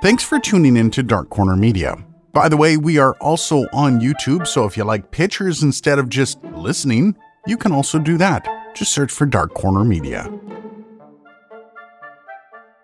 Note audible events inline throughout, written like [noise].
Thanks for tuning in to Dark Corner Media. By the way, we are also on YouTube, so if you like pictures instead of just listening, you can also do that. Just search for Dark Corner Media.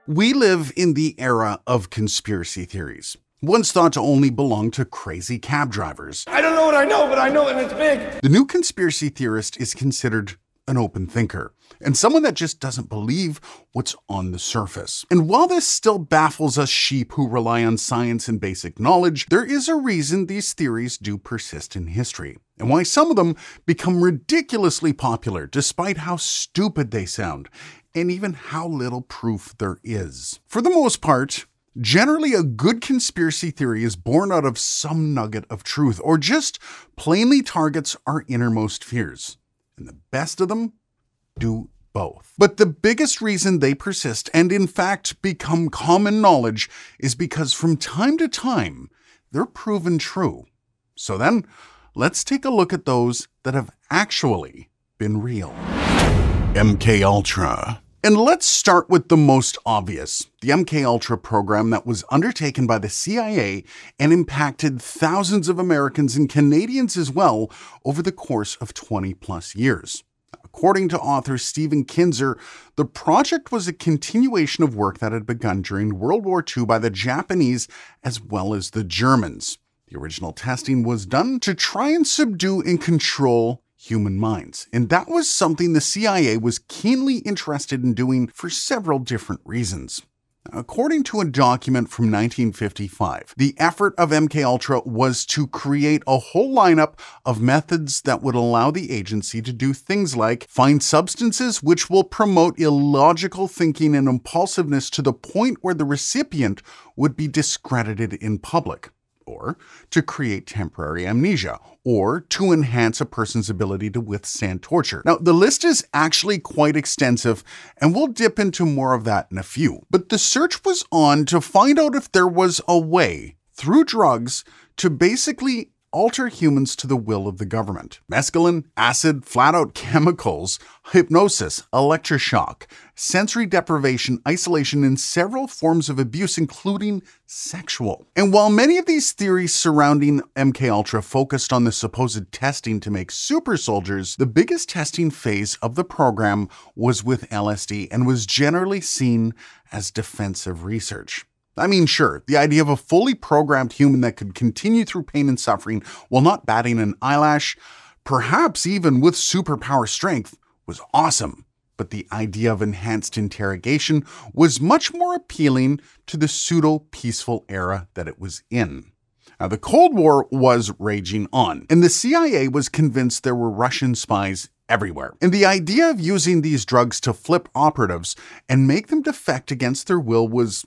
We live in the era of conspiracy theories, once thought to only belong to crazy cab drivers. I don't know what I know, but I know and it's big. The new conspiracy theorist is considered an open thinker and someone that just doesn't believe what's on the surface. And while this still baffles us sheep who rely on science and basic knowledge, there is a reason these theories do persist in history, and why some of them become ridiculously popular despite how stupid they sound, and even how little proof there is. For the most part, Generally, a good conspiracy theory is born out of some nugget of truth, or just plainly targets our innermost fears. And the best of them do both. But the biggest reason they persist, and in fact become common knowledge, is because from time to time, they're proven true. So then, let's take a look at those that have actually been real. MK Ultra. And let's start with the most obvious, the MK Ultra program that was undertaken by the CIA and impacted thousands of Americans and Canadians as well over the course of 20 plus years. According to author Stephen Kinzer, the project was a continuation of work that had begun during World War II by the Japanese as well as the Germans. The original testing was done to try and subdue and control human minds. And that was something the CIA was keenly interested in doing for several different reasons. According to a document from 1955, the effort of MKUltra was to create a whole lineup of methods that would allow the agency to do things like find substances which will promote illogical thinking and impulsiveness to the point where the recipient would be discredited in public or to create temporary amnesia, or to enhance a person's ability to withstand torture. Now, the list is actually quite extensive, and we'll dip into more of that in a few. But the search was on to find out if there was a way, through drugs, to basically alter humans to the will of the government. Mescaline, acid, flat out [laughs] chemicals, hypnosis, electroshock, sensory deprivation, isolation, and several forms of abuse, including sexual. And while many of these theories surrounding MKUltra focused on the supposed testing to make super soldiers, the biggest testing phase of the program was with LSD and was generally seen as defensive research. I mean, sure, the idea of a fully programmed human that could continue through pain and suffering while not batting an eyelash, perhaps even with superpower strength, was awesome. But the idea of enhanced interrogation was much more appealing to the pseudo peaceful era that it was in. Now, the Cold War was raging on, and the CIA was convinced there were Russian spies everywhere. And the idea of using these drugs to flip operatives and make them defect against their will was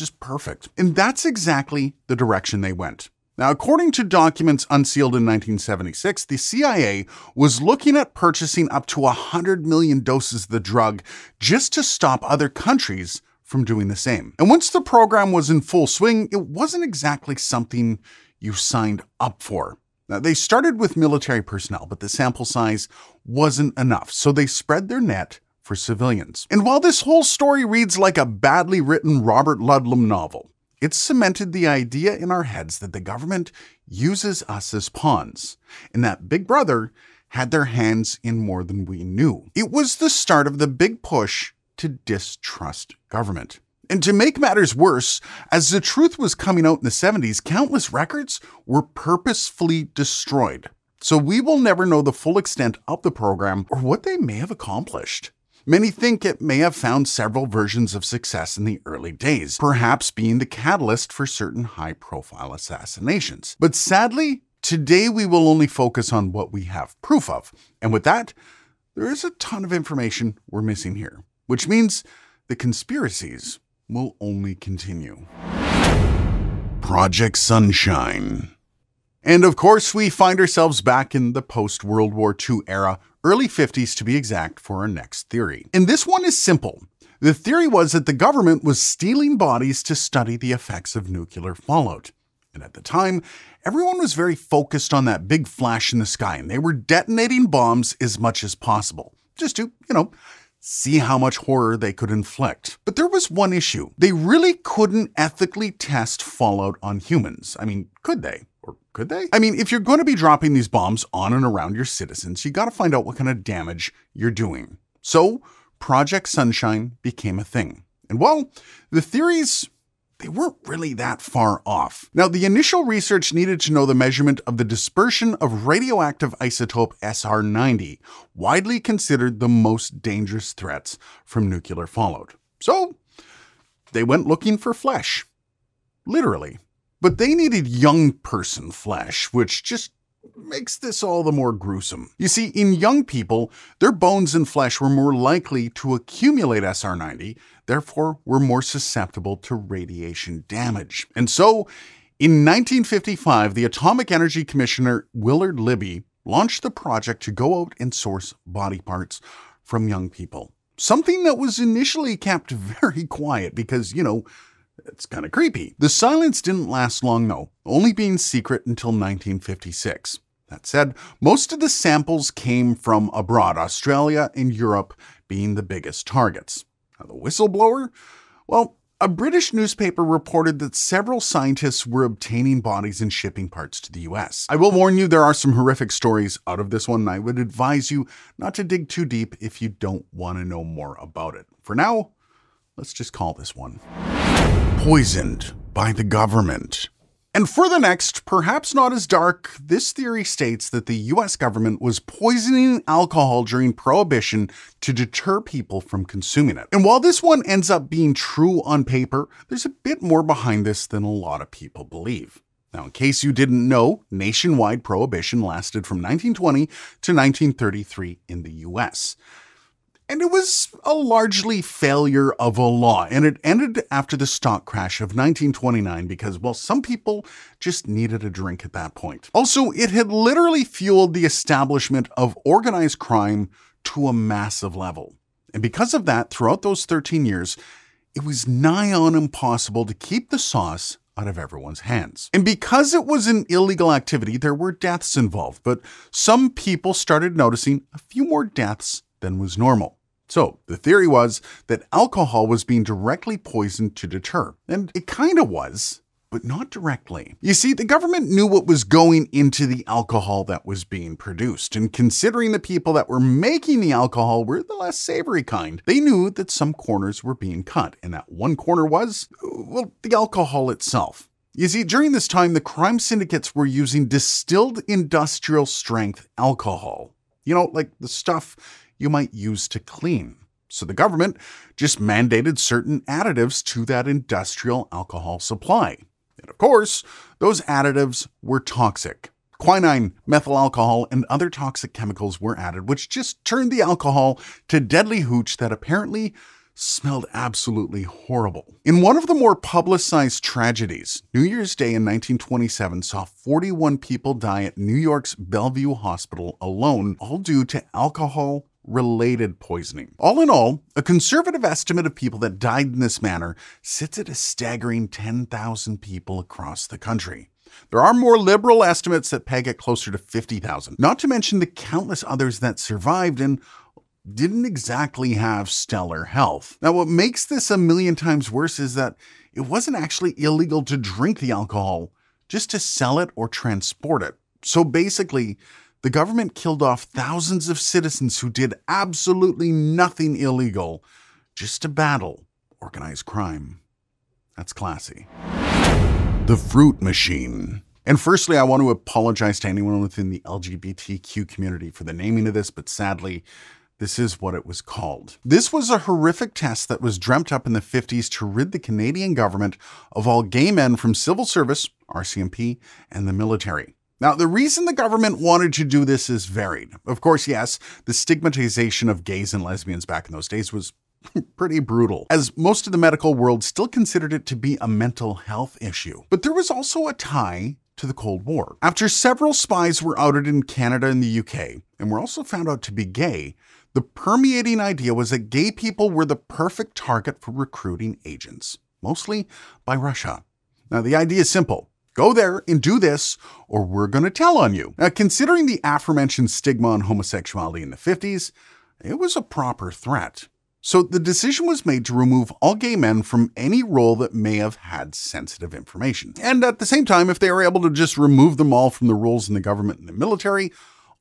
just perfect. And that's exactly the direction they went. Now, according to documents unsealed in 1976, the CIA was looking at purchasing up to 100 million doses of the drug just to stop other countries from doing the same. And once the program was in full swing, it wasn't exactly something you signed up for. Now, they started with military personnel, but the sample size wasn't enough, so they spread their net for civilians. And while this whole story reads like a badly written Robert Ludlum novel, it cemented the idea in our heads that the government uses us as pawns, and that Big Brother had their hands in more than we knew. It was the start of the big push to distrust government. And to make matters worse, as the truth was coming out in the 70s, countless records were purposefully destroyed. So we will never know the full extent of the program or what they may have accomplished. Many think it may have found several versions of success in the early days, perhaps being the catalyst for certain high profile assassinations. But sadly, today we will only focus on what we have proof of. And with that, there is a ton of information we're missing here, which means the conspiracies will only continue. Project Sunshine. And of course, we find ourselves back in the post World War II era, early 50s to be exact, for our next theory. And this one is simple. The theory was that the government was stealing bodies to study the effects of nuclear fallout. And at the time, everyone was very focused on that big flash in the sky, and they were detonating bombs as much as possible, just to, you know, see how much horror they could inflict. But there was one issue. They really couldn't ethically test fallout on humans. I mean, could they? Could they? I mean, if you're going to be dropping these bombs on and around your citizens, you got to find out what kind of damage you're doing. So, Project Sunshine became a thing. And well, the theories they weren't really that far off. Now, the initial research needed to know the measurement of the dispersion of radioactive isotope SR 90, widely considered the most dangerous threats from nuclear fallout. So, they went looking for flesh. Literally. But they needed young person flesh, which just makes this all the more gruesome. You see, in young people, their bones and flesh were more likely to accumulate SR90, therefore, were more susceptible to radiation damage. And so, in 1955, the Atomic Energy Commissioner Willard Libby launched the project to go out and source body parts from young people. Something that was initially kept [laughs] very quiet because, you know, it's kind of creepy. The silence didn't last long, though, only being secret until 1956. That said, most of the samples came from abroad, Australia and Europe being the biggest targets. Now, the whistleblower? Well, a British newspaper reported that several scientists were obtaining bodies and shipping parts to the US. I will warn you, there are some horrific stories out of this one, and I would advise you not to dig too deep if you don't want to know more about it. For now, let's just call this one Poisoned by the Government. And for the next, perhaps not as dark, this theory states that the US government was poisoning alcohol during Prohibition to deter people from consuming it. And while this one ends up being true on paper, there's a bit more behind this than a lot of people believe. Now, in case you didn't know, nationwide prohibition lasted from 1920 to 1933 in the US and it was a largely failure of a law. And it ended after the stock crash of 1929 because, well, some people just needed a drink at that point. Also, it had literally fueled the establishment of organized crime to a massive level. And because of that, throughout those 13 years, it was nigh on impossible to keep the sauce out of everyone's hands. And because it was an illegal activity, there were deaths involved, but some people started noticing a few more deaths than was normal. So, the theory was that alcohol was being directly poisoned to deter. And it kind of was, but not directly. You see, the government knew what was going into the alcohol that was being produced, and considering the people that were making the alcohol were the less savory kind, they knew that some corners were being cut, and that one corner was, well, the alcohol itself. You see, during this time, the crime syndicates were using distilled industrial strength alcohol. You know, like the stuff you might use to clean. So the government just mandated certain additives to that industrial alcohol supply. And of course, those additives were toxic. Quinine, methyl alcohol, and other toxic chemicals were added, which just turned the alcohol to deadly hooch that apparently smelled absolutely horrible. In one of the more publicized tragedies, New Year's Day in 1927 saw 41 people die at New York's Bellevue Hospital alone, all due to alcohol related poisoning. All in all, a conservative estimate of people that died in this manner sits at a staggering 10,000 people across the country. There are more liberal estimates that peg it closer to 50,000, not to mention the countless others that survived and didn't exactly have stellar health. Now, what makes this a million times worse is that it wasn't actually illegal to drink the alcohol, just to sell it or transport it. So basically, the government killed off thousands of citizens who did absolutely nothing illegal just to battle organized crime. That's classy. The Fruit Machine. And firstly, I want to apologize to anyone within the LGBTQ community for the naming of this, but sadly, this is what it was called. This was a horrific test that was dreamt up in the 50s to rid the Canadian government of all gay men from civil service, RCMP, and the military. Now, the reason the government wanted to do this is varied. Of course, yes, the stigmatization of gays and lesbians back in those days was [laughs] pretty brutal, as most of the medical world still considered it to be a mental health issue. But there was also a tie to the Cold War. After several spies were outed in Canada and the UK, and were also found out to be gay, the permeating idea was that gay people were the perfect target for recruiting agents, mostly by Russia. Now, the idea is simple Go there and do this, or we're going to tell on you. Now, considering the aforementioned stigma on homosexuality in the 50s, it was a proper threat. So the decision was made to remove all gay men from any role that may have had sensitive information. And at the same time, if they were able to just remove them all from the roles in the government and the military,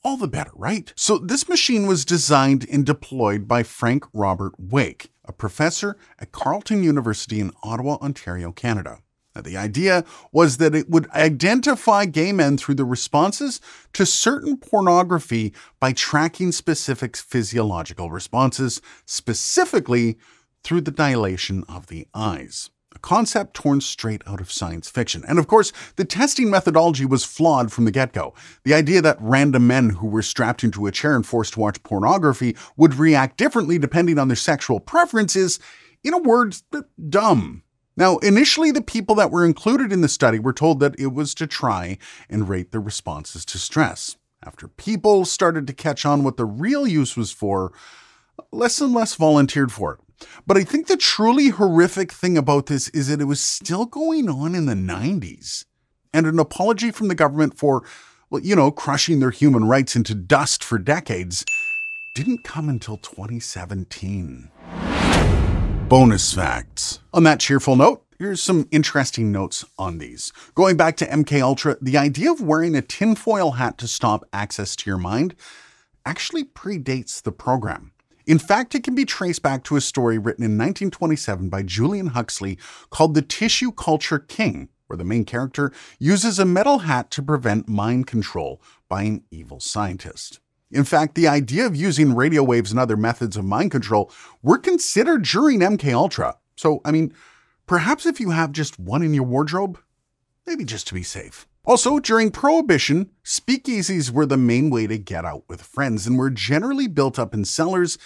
all the better, right? So this machine was designed and deployed by Frank Robert Wake, a professor at Carleton University in Ottawa, Ontario, Canada. Now, the idea was that it would identify gay men through the responses to certain pornography by tracking specific physiological responses, specifically through the dilation of the eyes. A concept torn straight out of science fiction. And of course, the testing methodology was flawed from the get go. The idea that random men who were strapped into a chair and forced to watch pornography would react differently depending on their sexual preferences, in a word, dumb. Now, initially, the people that were included in the study were told that it was to try and rate their responses to stress. After people started to catch on what the real use was for, less and less volunteered for it. But I think the truly horrific thing about this is that it was still going on in the 90s. And an apology from the government for, well, you know, crushing their human rights into dust for decades didn't come until 2017. Bonus facts. On that cheerful note, here's some interesting notes on these. Going back to MK Ultra, the idea of wearing a tinfoil hat to stop access to your mind actually predates the program. In fact, it can be traced back to a story written in 1927 by Julian Huxley called The Tissue Culture King, where the main character uses a metal hat to prevent mind control by an evil scientist. In fact, the idea of using radio waves and other methods of mind control were considered during MK Ultra. So, I mean, perhaps if you have just one in your wardrobe, maybe just to be safe. Also, during Prohibition, speakeasies were the main way to get out with friends and were generally built up in cellars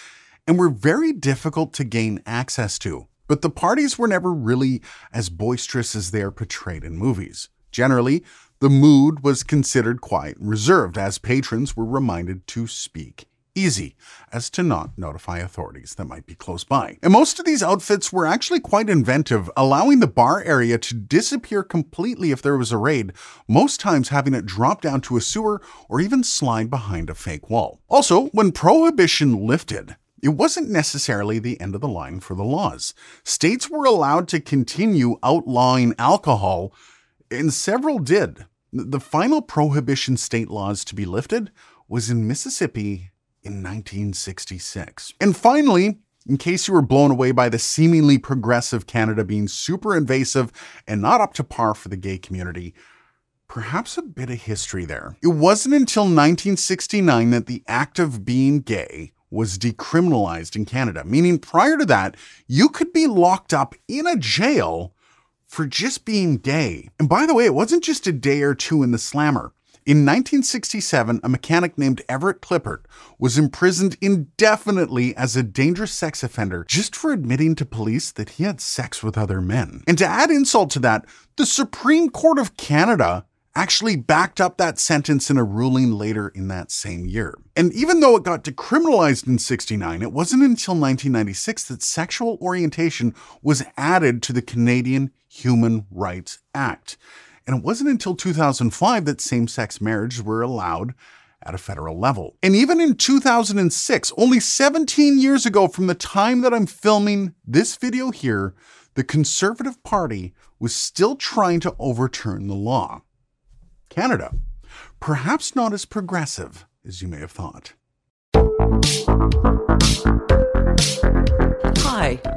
and were very difficult to gain access to. But the parties were never really as boisterous as they are portrayed in movies. Generally, the mood was considered quiet and reserved, as patrons were reminded to speak easy, as to not notify authorities that might be close by. And most of these outfits were actually quite inventive, allowing the bar area to disappear completely if there was a raid, most times having it drop down to a sewer or even slide behind a fake wall. Also, when prohibition lifted, it wasn't necessarily the end of the line for the laws. States were allowed to continue outlawing alcohol, and several did. The final prohibition state laws to be lifted was in Mississippi in 1966. And finally, in case you were blown away by the seemingly progressive Canada being super invasive and not up to par for the gay community, perhaps a bit of history there. It wasn't until 1969 that the act of being gay was decriminalized in Canada, meaning prior to that, you could be locked up in a jail for just being gay. And by the way, it wasn't just a day or two in the slammer. In 1967, a mechanic named Everett Klippert was imprisoned indefinitely as a dangerous sex offender just for admitting to police that he had sex with other men. And to add insult to that, the Supreme Court of Canada actually backed up that sentence in a ruling later in that same year. And even though it got decriminalized in 69, it wasn't until 1996 that sexual orientation was added to the Canadian Human Rights Act. And it wasn't until 2005 that same sex marriages were allowed at a federal level. And even in 2006, only 17 years ago from the time that I'm filming this video here, the Conservative Party was still trying to overturn the law. Canada, perhaps not as progressive as you may have thought.